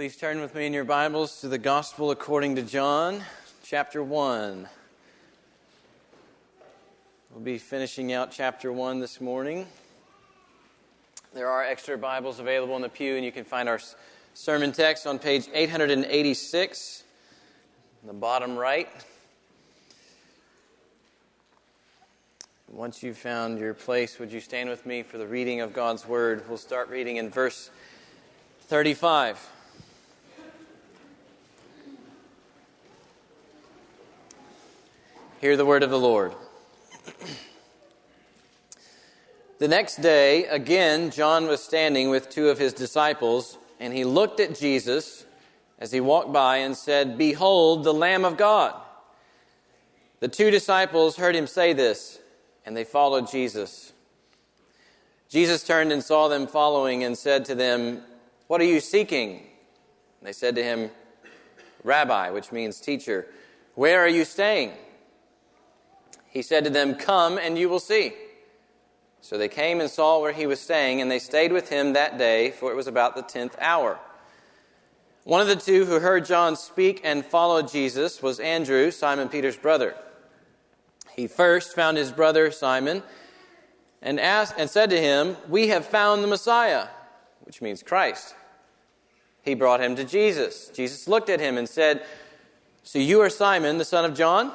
please turn with me in your Bibles to the Gospel according to John, chapter 1. We'll be finishing out chapter 1 this morning. There are extra Bibles available in the pew, and you can find our sermon text on page 886, in the bottom right. Once you've found your place, would you stand with me for the reading of God's Word? We'll start reading in verse 35. Hear the word of the Lord. the next day, again, John was standing with two of his disciples, and he looked at Jesus as he walked by and said, Behold, the Lamb of God. The two disciples heard him say this, and they followed Jesus. Jesus turned and saw them following and said to them, What are you seeking? And they said to him, Rabbi, which means teacher, where are you staying? He said to them, Come and you will see. So they came and saw where he was staying, and they stayed with him that day, for it was about the tenth hour. One of the two who heard John speak and followed Jesus was Andrew, Simon Peter's brother. He first found his brother Simon and asked and said to him, "We have found the Messiah," which means Christ. He brought him to Jesus. Jesus looked at him and said, "So you are Simon, the son of John?"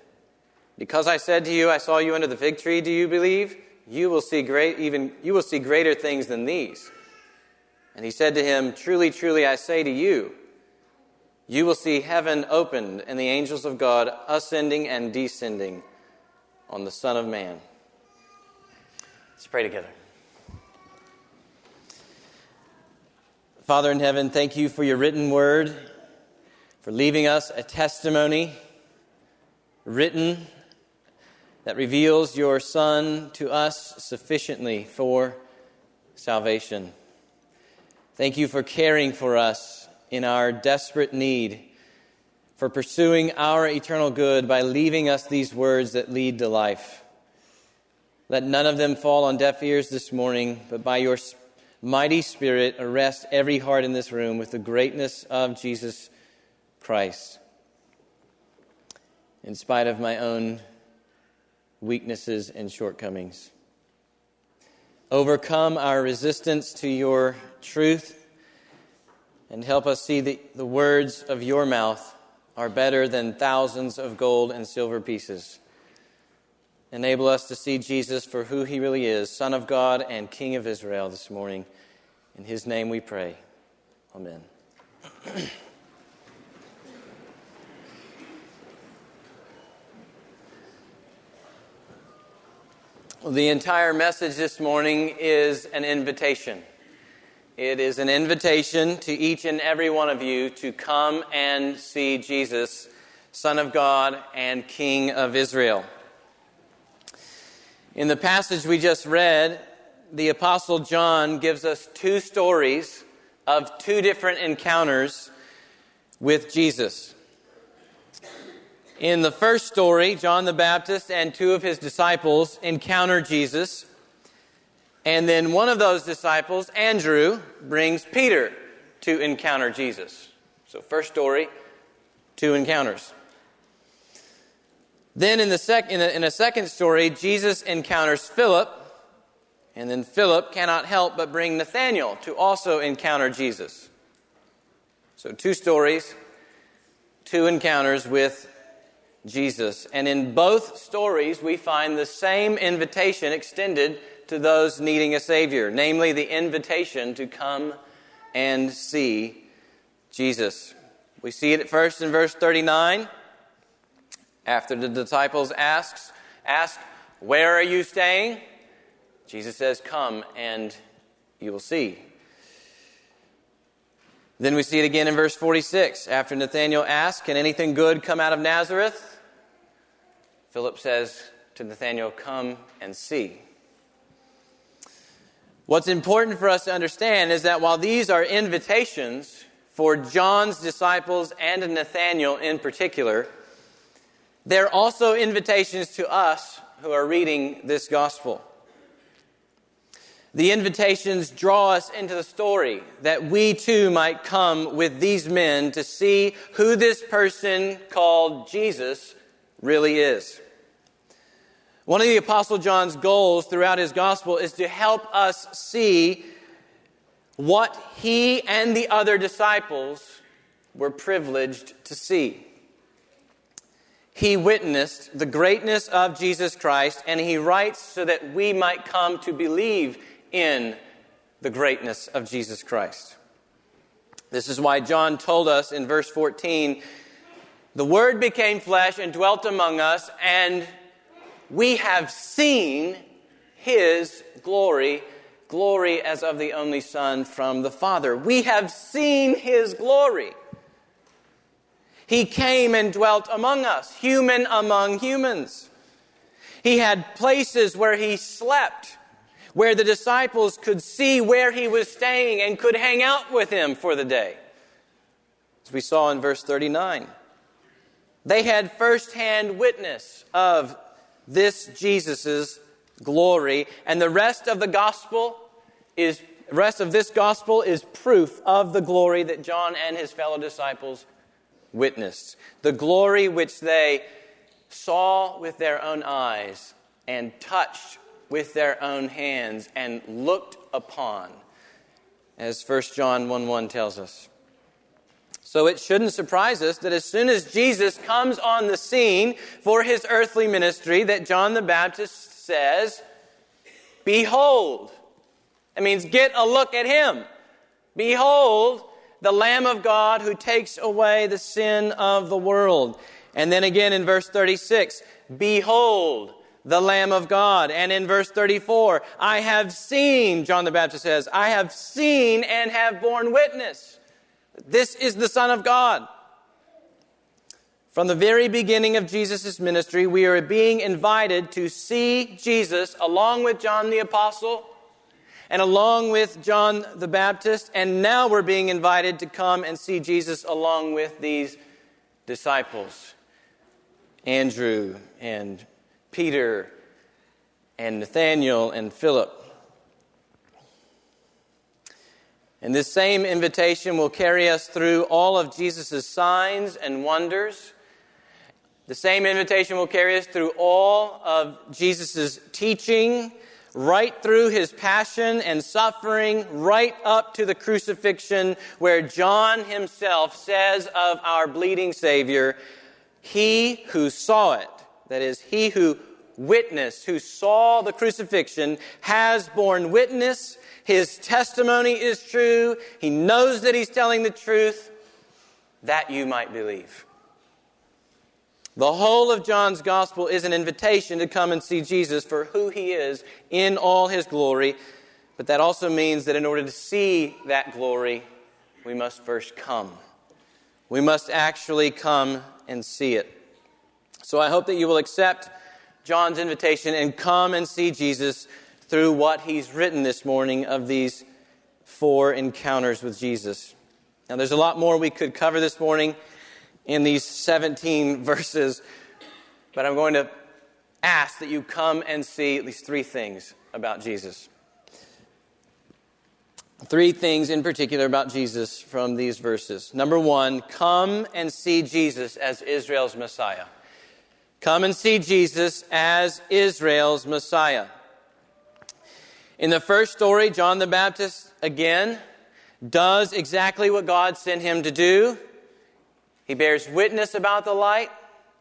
because I said to you, I saw you under the fig tree, do you believe? You will see great even you will see greater things than these. And he said to him, Truly, truly, I say to you, you will see heaven opened and the angels of God ascending and descending on the Son of Man. Let's pray together. Father in heaven, thank you for your written word, for leaving us a testimony written that reveals your Son to us sufficiently for salvation. Thank you for caring for us in our desperate need, for pursuing our eternal good by leaving us these words that lead to life. Let none of them fall on deaf ears this morning, but by your mighty Spirit, arrest every heart in this room with the greatness of Jesus Christ. In spite of my own weaknesses, and shortcomings. Overcome our resistance to your truth and help us see that the words of your mouth are better than thousands of gold and silver pieces. Enable us to see Jesus for who he really is, Son of God and King of Israel, this morning. In his name we pray. Amen. The entire message this morning is an invitation. It is an invitation to each and every one of you to come and see Jesus, Son of God and King of Israel. In the passage we just read, the Apostle John gives us two stories of two different encounters with Jesus. In the first story, John the Baptist and two of his disciples encounter Jesus. And then one of those disciples, Andrew, brings Peter to encounter Jesus. So, first story, two encounters. Then, in, the sec- in, a, in a second story, Jesus encounters Philip, and then Philip cannot help but bring Nathanael to also encounter Jesus. So, two stories, two encounters with Jesus. And in both stories, we find the same invitation extended to those needing a Savior, namely the invitation to come and see Jesus. We see it at first in verse 39. After the disciples asks, ask, Where are you staying? Jesus says, Come and you will see. Then we see it again in verse 46. After Nathanael asks, Can anything good come out of Nazareth? Philip says to Nathanael, Come and see. What's important for us to understand is that while these are invitations for John's disciples and Nathanael in particular, they're also invitations to us who are reading this gospel. The invitations draw us into the story that we too might come with these men to see who this person called Jesus really is. One of the Apostle John's goals throughout his gospel is to help us see what he and the other disciples were privileged to see. He witnessed the greatness of Jesus Christ, and he writes so that we might come to believe in the greatness of Jesus Christ. This is why John told us in verse 14 the Word became flesh and dwelt among us, and we have seen his glory, glory as of the only Son from the Father. We have seen his glory. He came and dwelt among us, human among humans. He had places where he slept, where the disciples could see where he was staying and could hang out with him for the day. As we saw in verse 39. They had firsthand witness of this Jesus' glory. And the rest of the gospel is rest of this gospel is proof of the glory that John and his fellow disciples witnessed. The glory which they saw with their own eyes and touched with their own hands and looked upon, as 1 John 1 1 tells us. So it shouldn't surprise us that as soon as Jesus comes on the scene for his earthly ministry, that John the Baptist says, Behold. That means get a look at him. Behold, the Lamb of God who takes away the sin of the world. And then again in verse 36, Behold, the Lamb of God. And in verse 34, I have seen, John the Baptist says, I have seen and have borne witness this is the Son of God. From the very beginning of Jesus' ministry, we are being invited to see Jesus along with John the Apostle and along with John the Baptist, and now we're being invited to come and see Jesus along with these disciples Andrew and Peter and Nathanael and Philip. And this same invitation will carry us through all of Jesus' signs and wonders. The same invitation will carry us through all of Jesus' teaching, right through his passion and suffering, right up to the crucifixion, where John himself says of our bleeding Savior, He who saw it, that is, he who witnessed, who saw the crucifixion, has borne witness his testimony is true. He knows that he's telling the truth, that you might believe. The whole of John's gospel is an invitation to come and see Jesus for who he is in all his glory. But that also means that in order to see that glory, we must first come. We must actually come and see it. So I hope that you will accept John's invitation and come and see Jesus through what he's written this morning of these four encounters with Jesus. Now, there's a lot more we could cover this morning in these 17 verses, but I'm going to ask that you come and see at least three things about Jesus. Three things in particular about Jesus from these verses. Number one, come and see Jesus as Israel's Messiah. Come and see Jesus as Israel's Messiah. In the first story, John the Baptist again does exactly what God sent him to do. He bears witness about the light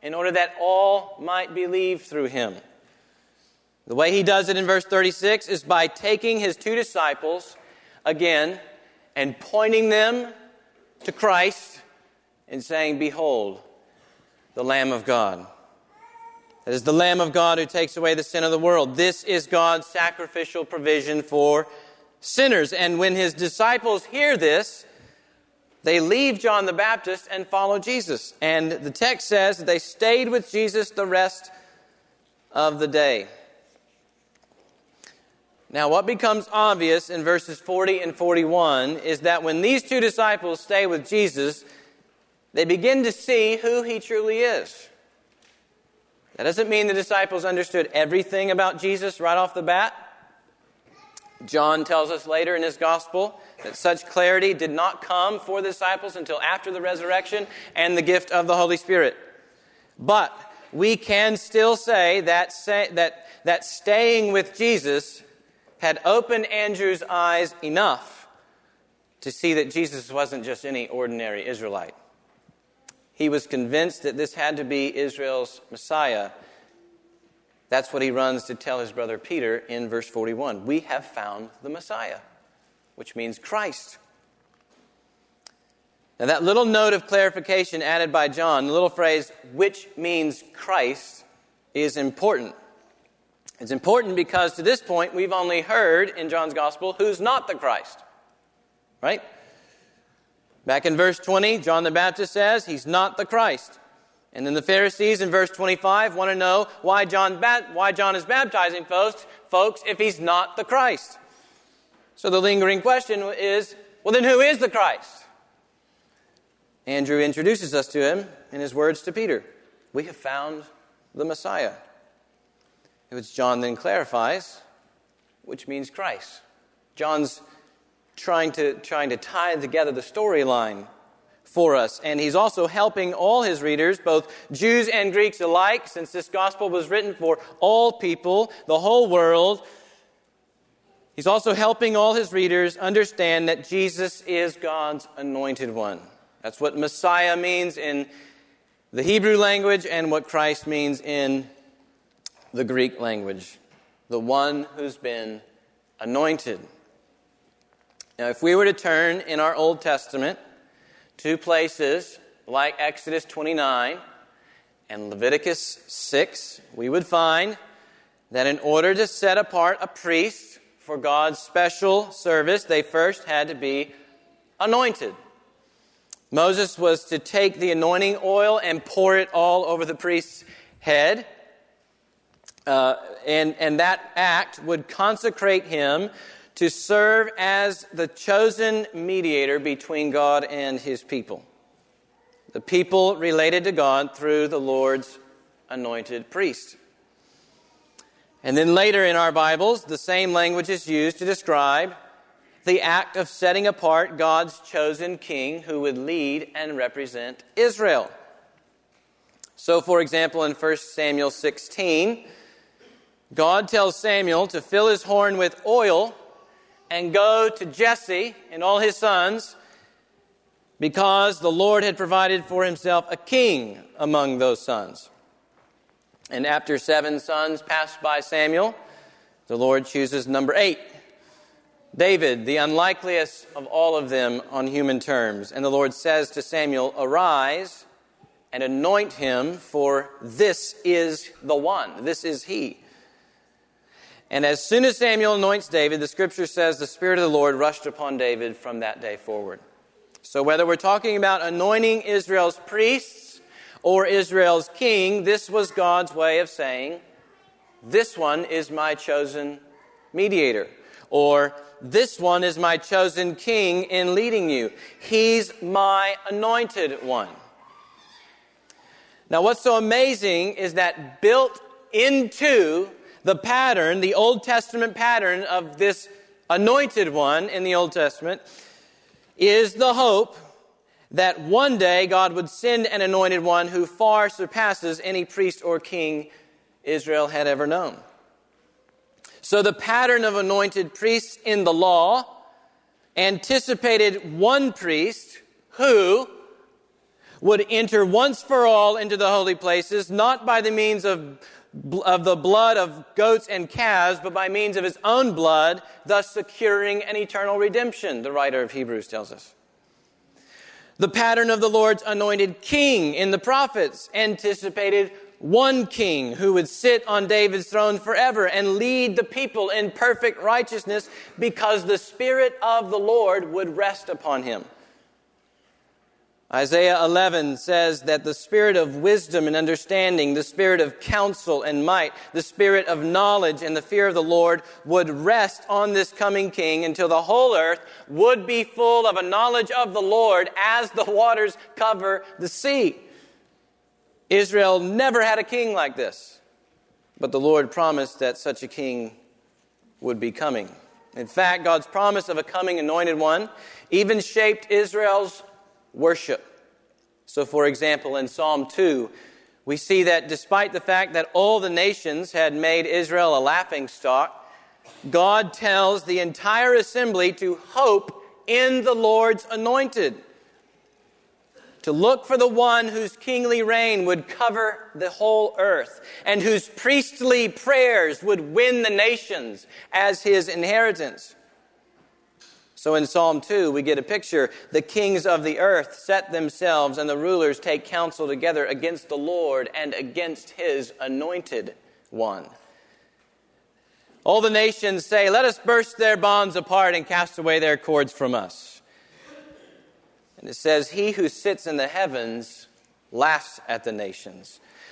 in order that all might believe through him. The way he does it in verse 36 is by taking his two disciples again and pointing them to Christ and saying, Behold, the Lamb of God. That is the Lamb of God who takes away the sin of the world. This is God's sacrificial provision for sinners. And when his disciples hear this, they leave John the Baptist and follow Jesus. And the text says they stayed with Jesus the rest of the day. Now, what becomes obvious in verses 40 and 41 is that when these two disciples stay with Jesus, they begin to see who he truly is. That doesn't mean the disciples understood everything about Jesus right off the bat. John tells us later in his gospel that such clarity did not come for the disciples until after the resurrection and the gift of the Holy Spirit. But we can still say that, say, that, that staying with Jesus had opened Andrew's eyes enough to see that Jesus wasn't just any ordinary Israelite. He was convinced that this had to be Israel's Messiah. That's what he runs to tell his brother Peter in verse 41. We have found the Messiah, which means Christ. Now, that little note of clarification added by John, the little phrase, which means Christ, is important. It's important because to this point we've only heard in John's gospel who's not the Christ. Right? Back in verse 20, John the Baptist says he's not the Christ. And then the Pharisees in verse 25 want to know why John, why John is baptizing folks, folks if he's not the Christ. So the lingering question is well, then who is the Christ? Andrew introduces us to him in his words to Peter We have found the Messiah which John then clarifies, which means Christ. John's trying to, trying to tie together the storyline for us. And he's also helping all his readers, both Jews and Greeks alike, since this gospel was written for all people, the whole world. He's also helping all his readers understand that Jesus is God's anointed one. That's what Messiah means in the Hebrew language and what Christ means in the Greek language, the one who's been anointed. Now, if we were to turn in our Old Testament to places like Exodus 29 and Leviticus 6, we would find that in order to set apart a priest for God's special service, they first had to be anointed. Moses was to take the anointing oil and pour it all over the priest's head. Uh, and, and that act would consecrate him to serve as the chosen mediator between God and his people. The people related to God through the Lord's anointed priest. And then later in our Bibles, the same language is used to describe the act of setting apart God's chosen king who would lead and represent Israel. So, for example, in 1 Samuel 16, God tells Samuel to fill his horn with oil and go to Jesse and all his sons because the Lord had provided for himself a king among those sons. And after seven sons passed by Samuel, the Lord chooses number eight David, the unlikeliest of all of them on human terms. And the Lord says to Samuel, Arise and anoint him, for this is the one, this is he. And as soon as Samuel anoints David, the scripture says the Spirit of the Lord rushed upon David from that day forward. So, whether we're talking about anointing Israel's priests or Israel's king, this was God's way of saying, This one is my chosen mediator. Or, This one is my chosen king in leading you. He's my anointed one. Now, what's so amazing is that built into the pattern, the Old Testament pattern of this anointed one in the Old Testament, is the hope that one day God would send an anointed one who far surpasses any priest or king Israel had ever known. So, the pattern of anointed priests in the law anticipated one priest who would enter once for all into the holy places, not by the means of, of the blood of goats and calves, but by means of his own blood, thus securing an eternal redemption, the writer of Hebrews tells us. The pattern of the Lord's anointed king in the prophets anticipated one king who would sit on David's throne forever and lead the people in perfect righteousness because the Spirit of the Lord would rest upon him. Isaiah 11 says that the spirit of wisdom and understanding, the spirit of counsel and might, the spirit of knowledge and the fear of the Lord would rest on this coming king until the whole earth would be full of a knowledge of the Lord as the waters cover the sea. Israel never had a king like this, but the Lord promised that such a king would be coming. In fact, God's promise of a coming anointed one even shaped Israel's worship. So, for example, in Psalm 2, we see that despite the fact that all the nations had made Israel a laughing stock, God tells the entire assembly to hope in the Lord's anointed, to look for the one whose kingly reign would cover the whole earth, and whose priestly prayers would win the nations as his inheritance. So in Psalm 2, we get a picture. The kings of the earth set themselves, and the rulers take counsel together against the Lord and against his anointed one. All the nations say, Let us burst their bonds apart and cast away their cords from us. And it says, He who sits in the heavens laughs at the nations.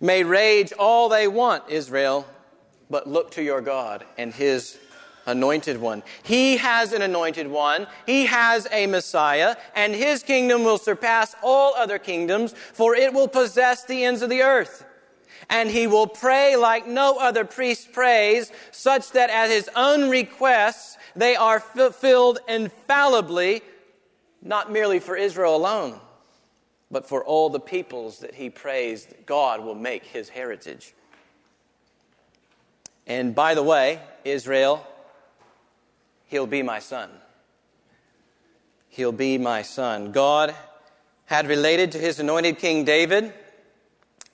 may rage all they want, Israel, but look to your God and his anointed one. He has an anointed one. He has a Messiah, and his kingdom will surpass all other kingdoms, for it will possess the ends of the earth. And he will pray like no other priest prays, such that at his own requests they are fulfilled infallibly, not merely for Israel alone but for all the peoples that he that God will make his heritage. And by the way, Israel, he'll be my son. He'll be my son. God had related to his anointed King David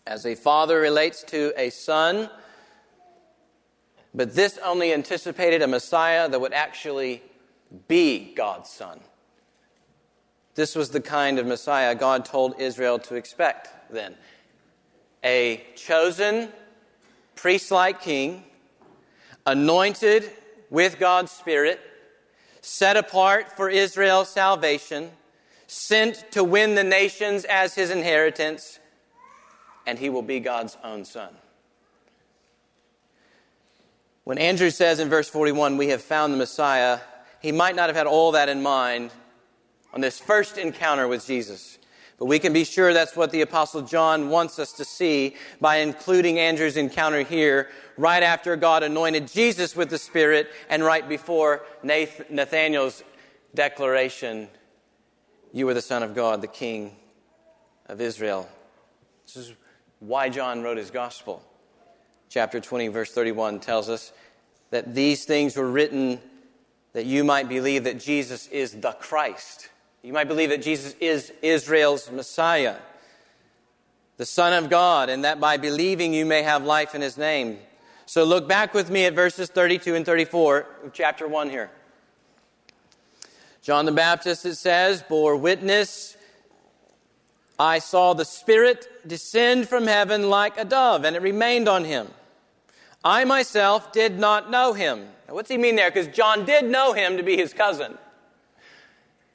as a father relates to a son, but this only anticipated a Messiah that would actually be God's son. This was the kind of Messiah God told Israel to expect then. A chosen, priest like king, anointed with God's Spirit, set apart for Israel's salvation, sent to win the nations as his inheritance, and he will be God's own son. When Andrew says in verse 41, we have found the Messiah, he might not have had all that in mind on this first encounter with Jesus. But we can be sure that's what the Apostle John wants us to see by including Andrew's encounter here, right after God anointed Jesus with the Spirit and right before Nathanael's declaration, You are the Son of God, the King of Israel. This is why John wrote his Gospel. Chapter 20, verse 31 tells us that these things were written that you might believe that Jesus is the Christ you might believe that Jesus is Israel's Messiah, the Son of God, and that by believing you may have life in his name. So look back with me at verses 32 and 34 of chapter 1 here. John the Baptist, it says, bore witness. I saw the Spirit descend from heaven like a dove, and it remained on him. I myself did not know him. Now, what's he mean there? Because John did know him to be his cousin.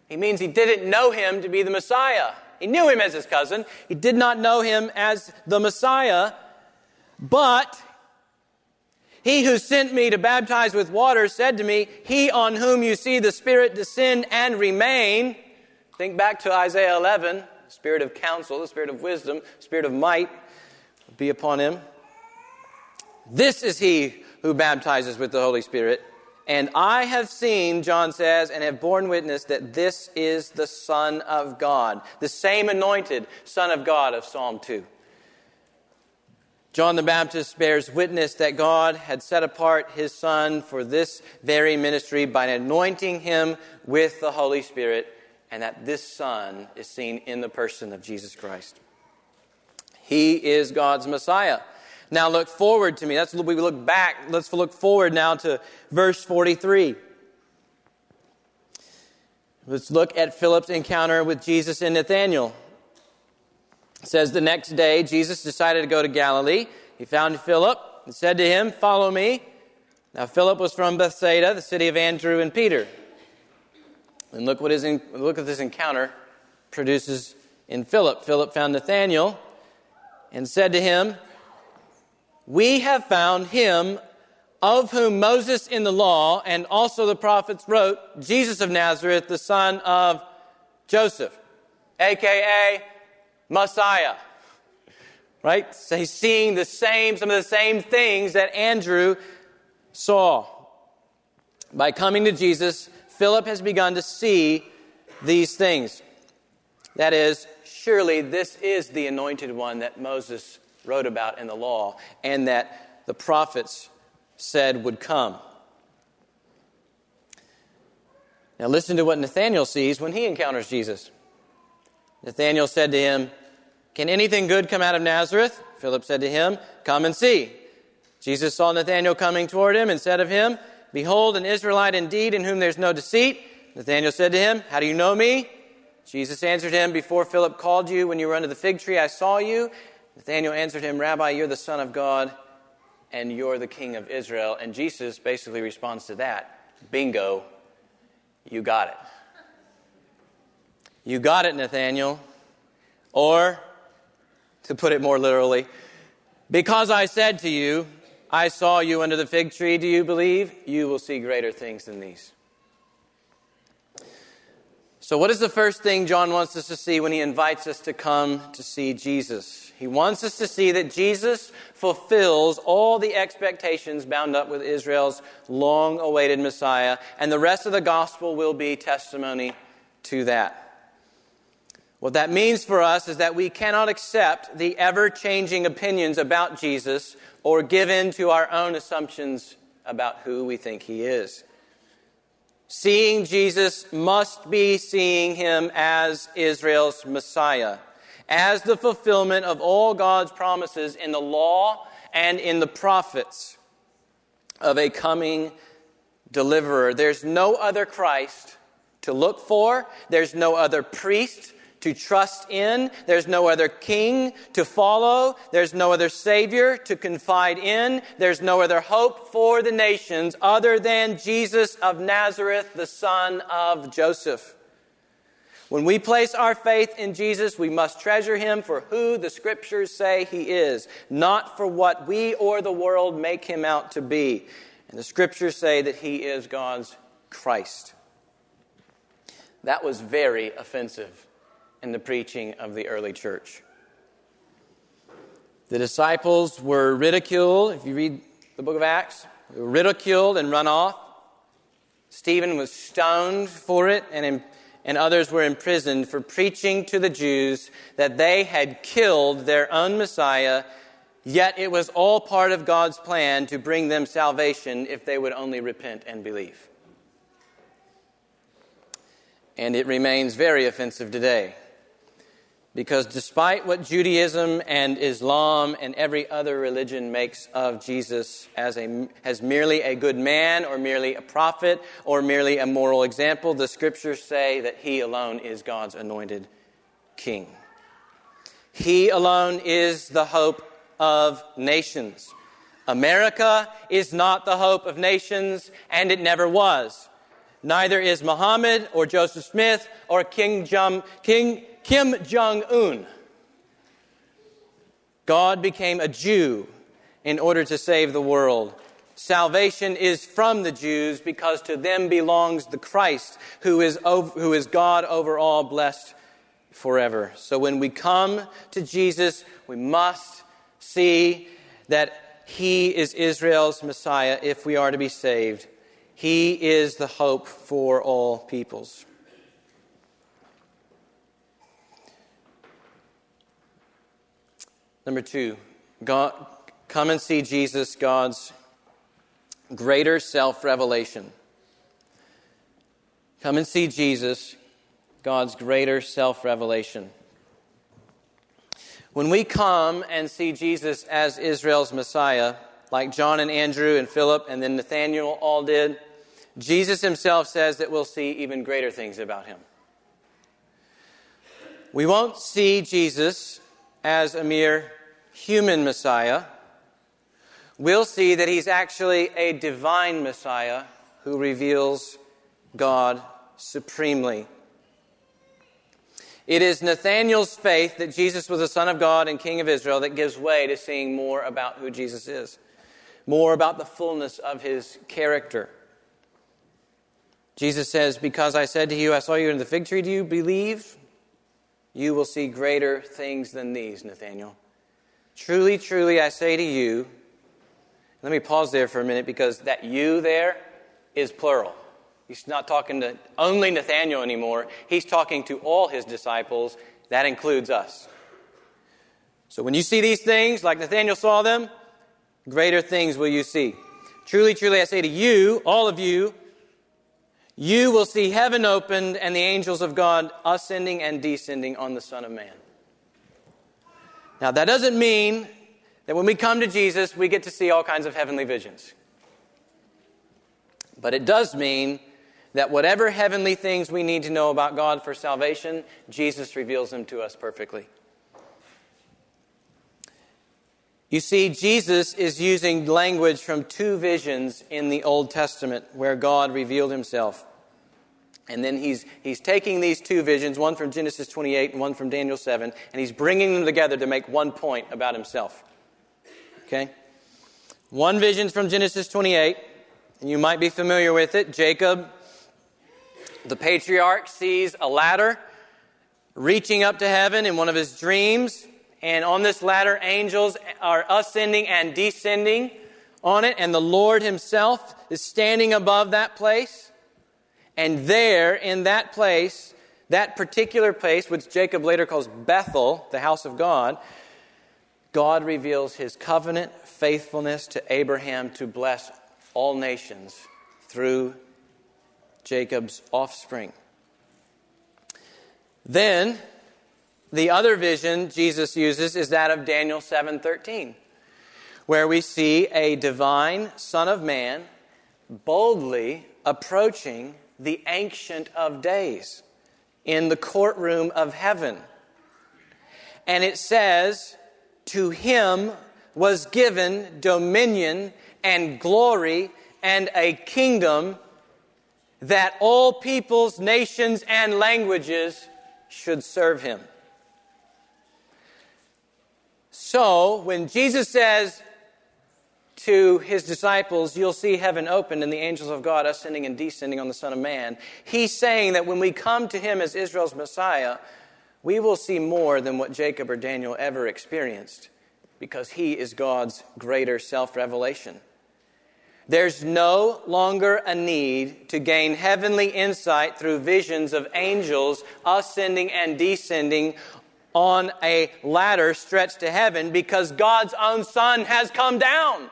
He means he didn't know him to be the Messiah. He knew him as his cousin. He did not know him as the Messiah, but He who sent me to baptize with water said to me, He on whom you see the Spirit descend and remain. Think back to Isaiah 11 Spirit of counsel, the Spirit of wisdom, Spirit of might be upon him. This is he who baptizes with the Holy Spirit. And I have seen, John says, and have borne witness that this is the Son of God, the same anointed Son of God of Psalm 2. John the Baptist bears witness that God had set apart his Son for this very ministry by anointing him with the Holy Spirit, and that this Son is seen in the person of Jesus Christ. He is God's Messiah. Now look forward to me. That's we look back. Let's look forward now to verse 43. Let's look at Philip's encounter with Jesus and Nathanael. It says the next day Jesus decided to go to Galilee. He found Philip and said to him, "Follow me." Now Philip was from Bethsaida, the city of Andrew and Peter. And look what his look at this encounter produces in Philip. Philip found Nathanael and said to him, We have found him of whom Moses in the law and also the prophets wrote, Jesus of Nazareth, the son of Joseph, aka Messiah. Right? So he's seeing the same, some of the same things that Andrew saw. By coming to Jesus, Philip has begun to see these things. That is, surely this is the anointed one that Moses wrote about in the law and that the prophets said would come. Now, listen to what Nathanael sees when he encounters Jesus. Nathanael said to him, Can anything good come out of Nazareth? Philip said to him, Come and see. Jesus saw Nathanael coming toward him and said of him, Behold, an Israelite indeed, in whom there's no deceit. Nathanael said to him, How do you know me? Jesus answered him, Before Philip called you, when you were under the fig tree, I saw you. Nathanael answered him, Rabbi, you're the Son of God, and you're the King of Israel. And Jesus basically responds to that Bingo, you got it. You got it, Nathanael. Or, to put it more literally, because I said to you, I saw you under the fig tree, do you believe? You will see greater things than these. So, what is the first thing John wants us to see when he invites us to come to see Jesus? He wants us to see that Jesus fulfills all the expectations bound up with Israel's long awaited Messiah, and the rest of the gospel will be testimony to that. What that means for us is that we cannot accept the ever changing opinions about Jesus or give in to our own assumptions about who we think he is. Seeing Jesus must be seeing him as Israel's Messiah, as the fulfillment of all God's promises in the law and in the prophets of a coming deliverer. There's no other Christ to look for, there's no other priest to trust in. There's no other king to follow. There's no other savior to confide in. There's no other hope for the nations other than Jesus of Nazareth, the son of Joseph. When we place our faith in Jesus, we must treasure him for who the scriptures say he is, not for what we or the world make him out to be. And the scriptures say that he is God's Christ. That was very offensive in the preaching of the early church. The disciples were ridiculed, if you read the book of Acts, ridiculed and run off. Stephen was stoned for it, and, in, and others were imprisoned for preaching to the Jews that they had killed their own Messiah, yet it was all part of God's plan to bring them salvation if they would only repent and believe. And it remains very offensive today. Because despite what Judaism and Islam and every other religion makes of Jesus as, a, as merely a good man or merely a prophet or merely a moral example, the scriptures say that he alone is God's anointed king. He alone is the hope of nations. America is not the hope of nations, and it never was. Neither is Muhammad or Joseph Smith or King, Jum, King Kim Jong un. God became a Jew in order to save the world. salvation is from the Jews because to them belongs the Christ, who is, over, who is God over all, blessed forever. So when we come to Jesus, we must see that he is Israel's Messiah if we are to be saved. He is the hope for all peoples. Number two, God, come and see Jesus, God's greater self revelation. Come and see Jesus, God's greater self revelation. When we come and see Jesus as Israel's Messiah, like John and Andrew and Philip and then Nathanael all did, Jesus himself says that we'll see even greater things about him. We won't see Jesus as a mere human Messiah. We'll see that he's actually a divine Messiah who reveals God supremely. It is Nathanael's faith that Jesus was the Son of God and King of Israel that gives way to seeing more about who Jesus is, more about the fullness of his character. Jesus says, Because I said to you, I saw you in the fig tree, do you believe? You will see greater things than these, Nathanael. Truly, truly, I say to you, let me pause there for a minute because that you there is plural. He's not talking to only Nathanael anymore. He's talking to all his disciples. That includes us. So when you see these things, like Nathanael saw them, greater things will you see. Truly, truly, I say to you, all of you, you will see heaven opened and the angels of God ascending and descending on the Son of Man. Now, that doesn't mean that when we come to Jesus, we get to see all kinds of heavenly visions. But it does mean that whatever heavenly things we need to know about God for salvation, Jesus reveals them to us perfectly. You see, Jesus is using language from two visions in the Old Testament where God revealed himself. And then he's, he's taking these two visions, one from Genesis 28 and one from Daniel 7, and he's bringing them together to make one point about himself. Okay? One vision's from Genesis 28, and you might be familiar with it. Jacob, the patriarch, sees a ladder reaching up to heaven in one of his dreams, and on this ladder, angels are ascending and descending on it, and the Lord himself is standing above that place. And there, in that place, that particular place, which Jacob later calls Bethel, the house of God, God reveals his covenant faithfulness to Abraham to bless all nations through Jacob's offspring. Then, the other vision Jesus uses is that of Daniel 7:13, where we see a divine son of man boldly approaching the Ancient of Days in the courtroom of heaven. And it says, To him was given dominion and glory and a kingdom that all peoples, nations, and languages should serve him. So, when Jesus says, to his disciples, You'll see heaven opened and the angels of God ascending and descending on the Son of Man. He's saying that when we come to him as Israel's Messiah, we will see more than what Jacob or Daniel ever experienced because he is God's greater self revelation. There's no longer a need to gain heavenly insight through visions of angels ascending and descending on a ladder stretched to heaven because God's own Son has come down.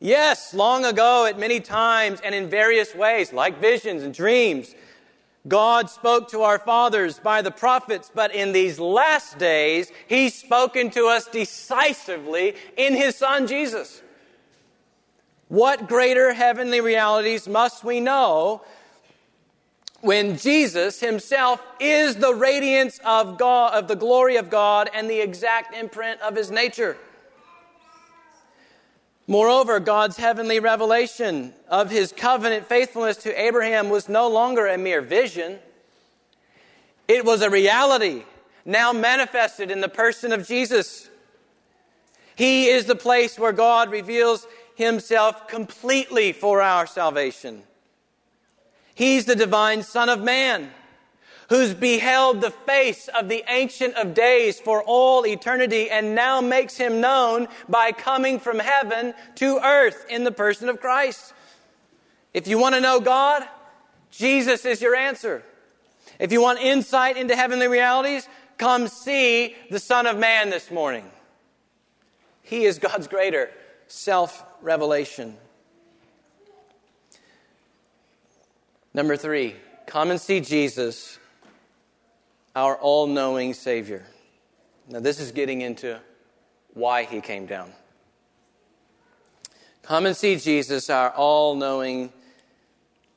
Yes, long ago, at many times and in various ways, like visions and dreams, God spoke to our fathers by the prophets, but in these last days, He's spoken to us decisively in His Son Jesus. What greater heavenly realities must we know when Jesus Himself is the radiance of God, of the glory of God and the exact imprint of His nature? Moreover, God's heavenly revelation of his covenant faithfulness to Abraham was no longer a mere vision. It was a reality, now manifested in the person of Jesus. He is the place where God reveals himself completely for our salvation. He's the divine Son of Man who's beheld the face of the Ancient of Days for all eternity and now makes him known by coming from heaven to earth in the person of Christ. If you want to know God, Jesus is your answer. If you want insight into heavenly realities, come see the Son of Man this morning. He is God's greater self revelation. Number three, come and see Jesus our all knowing Savior. Now, this is getting into why he came down. Come and see Jesus, our all knowing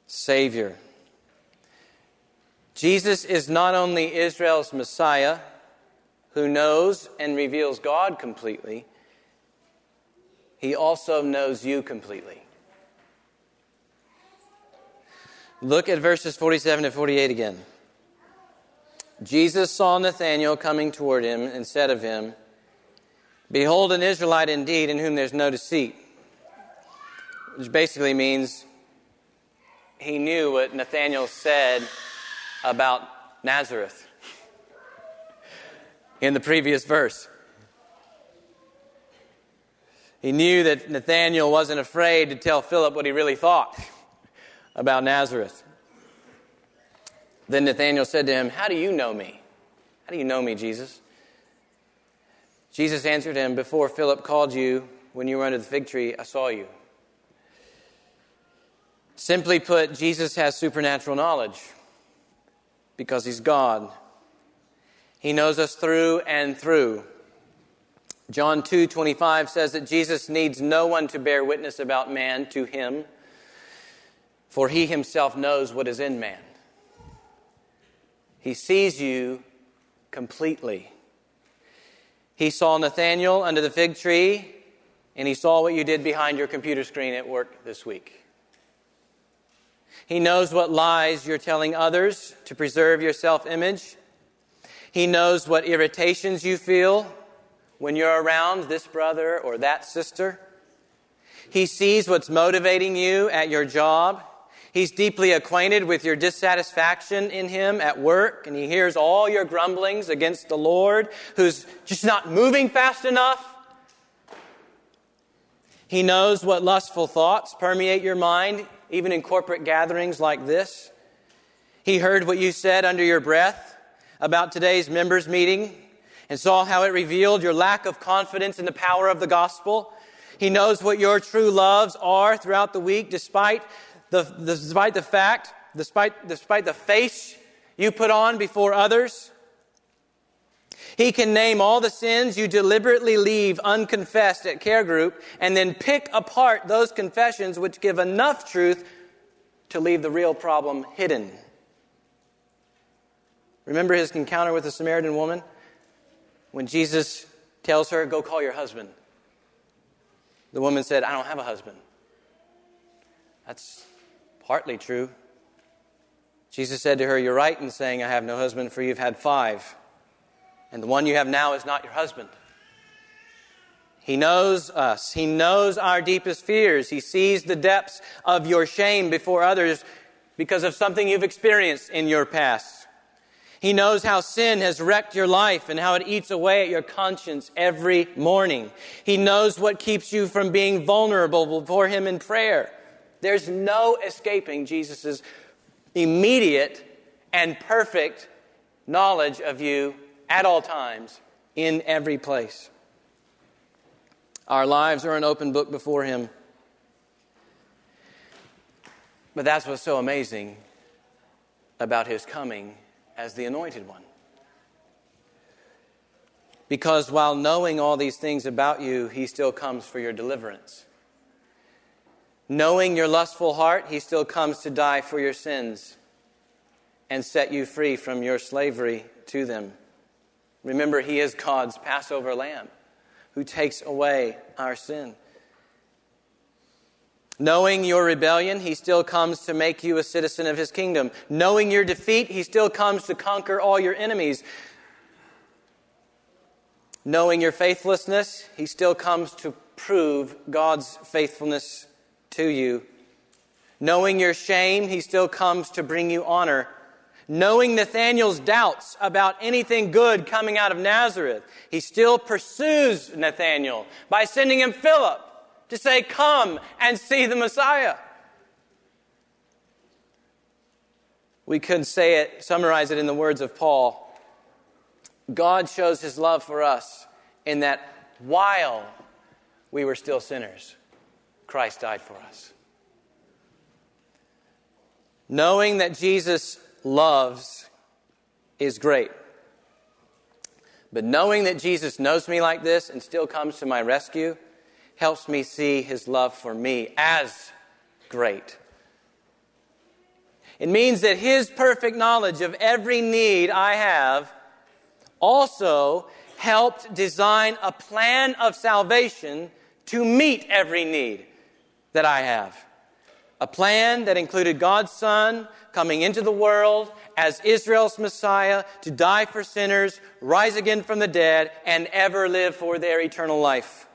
Savior. Jesus is not only Israel's Messiah, who knows and reveals God completely, he also knows you completely. Look at verses 47 to 48 again. Jesus saw Nathanael coming toward him and said of him, Behold, an Israelite indeed, in whom there's no deceit. Which basically means he knew what Nathanael said about Nazareth in the previous verse. He knew that Nathanael wasn't afraid to tell Philip what he really thought about Nazareth. Then Nathanael said to him, How do you know me? How do you know me, Jesus? Jesus answered him, Before Philip called you, when you were under the fig tree, I saw you. Simply put, Jesus has supernatural knowledge because he's God. He knows us through and through. John 2:25 says that Jesus needs no one to bear witness about man to him, for he himself knows what is in man. He sees you completely. He saw Nathanael under the fig tree, and he saw what you did behind your computer screen at work this week. He knows what lies you're telling others to preserve your self image. He knows what irritations you feel when you're around this brother or that sister. He sees what's motivating you at your job. He's deeply acquainted with your dissatisfaction in Him at work, and He hears all your grumblings against the Lord, who's just not moving fast enough. He knows what lustful thoughts permeate your mind, even in corporate gatherings like this. He heard what you said under your breath about today's members' meeting and saw how it revealed your lack of confidence in the power of the gospel. He knows what your true loves are throughout the week, despite the, despite the fact, despite, despite the face you put on before others. He can name all the sins you deliberately leave unconfessed at care group and then pick apart those confessions which give enough truth to leave the real problem hidden. Remember his encounter with the Samaritan woman? When Jesus tells her, Go call your husband. The woman said, I don't have a husband. That's Partly true. Jesus said to her, You're right in saying, I have no husband, for you've had five, and the one you have now is not your husband. He knows us. He knows our deepest fears. He sees the depths of your shame before others because of something you've experienced in your past. He knows how sin has wrecked your life and how it eats away at your conscience every morning. He knows what keeps you from being vulnerable before Him in prayer. There's no escaping Jesus' immediate and perfect knowledge of you at all times, in every place. Our lives are an open book before Him. But that's what's so amazing about His coming as the Anointed One. Because while knowing all these things about you, He still comes for your deliverance. Knowing your lustful heart, he still comes to die for your sins and set you free from your slavery to them. Remember, he is God's Passover lamb who takes away our sin. Knowing your rebellion, he still comes to make you a citizen of his kingdom. Knowing your defeat, he still comes to conquer all your enemies. Knowing your faithlessness, he still comes to prove God's faithfulness to you. Knowing your shame, he still comes to bring you honor. Knowing Nathanael's doubts about anything good coming out of Nazareth, he still pursues Nathanael by sending him Philip to say, Come and see the Messiah. We could say it, summarize it in the words of Paul God shows his love for us in that while we were still sinners, Christ died for us. Knowing that Jesus loves is great. But knowing that Jesus knows me like this and still comes to my rescue helps me see his love for me as great. It means that his perfect knowledge of every need I have also helped design a plan of salvation to meet every need that I have. A plan that included God's Son coming into the world as Israel's Messiah to die for sinners, rise again from the dead, and ever live for their eternal life.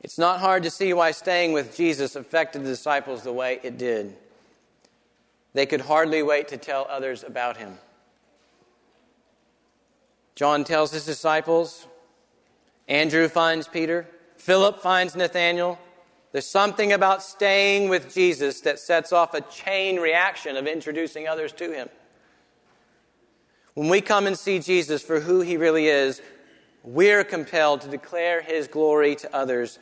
It's not hard to see why staying with Jesus affected the disciples the way it did. They could hardly wait to tell others about him. John tells his disciples, Andrew finds Peter, Philip finds Nathanael. There's something about staying with Jesus that sets off a chain reaction of introducing others to him. When we come and see Jesus for who he really is, we're compelled to declare his glory to others,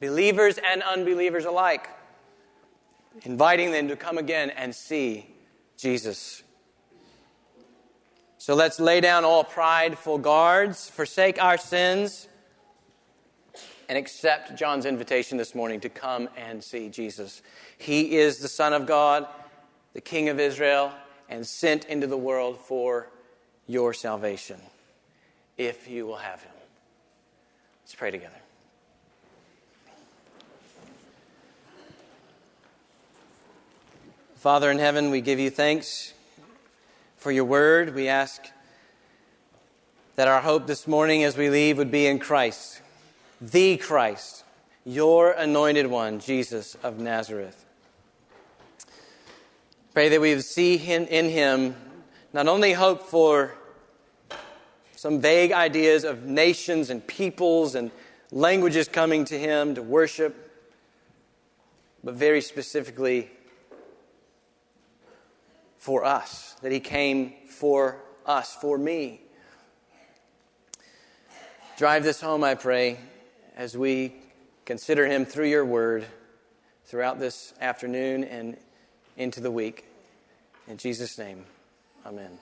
believers and unbelievers alike, inviting them to come again and see Jesus. So let's lay down all prideful guards, forsake our sins, and accept John's invitation this morning to come and see Jesus. He is the Son of God, the King of Israel, and sent into the world for your salvation, if you will have him. Let's pray together. Father in heaven, we give you thanks for your word. We ask that our hope this morning as we leave would be in Christ, the Christ, your anointed one, Jesus of Nazareth. Pray that we see in him not only hope for some vague ideas of nations and peoples and languages coming to him to worship, but very specifically for us, that He came for us, for me. Drive this home, I pray, as we consider Him through your word throughout this afternoon and into the week. In Jesus' name, amen.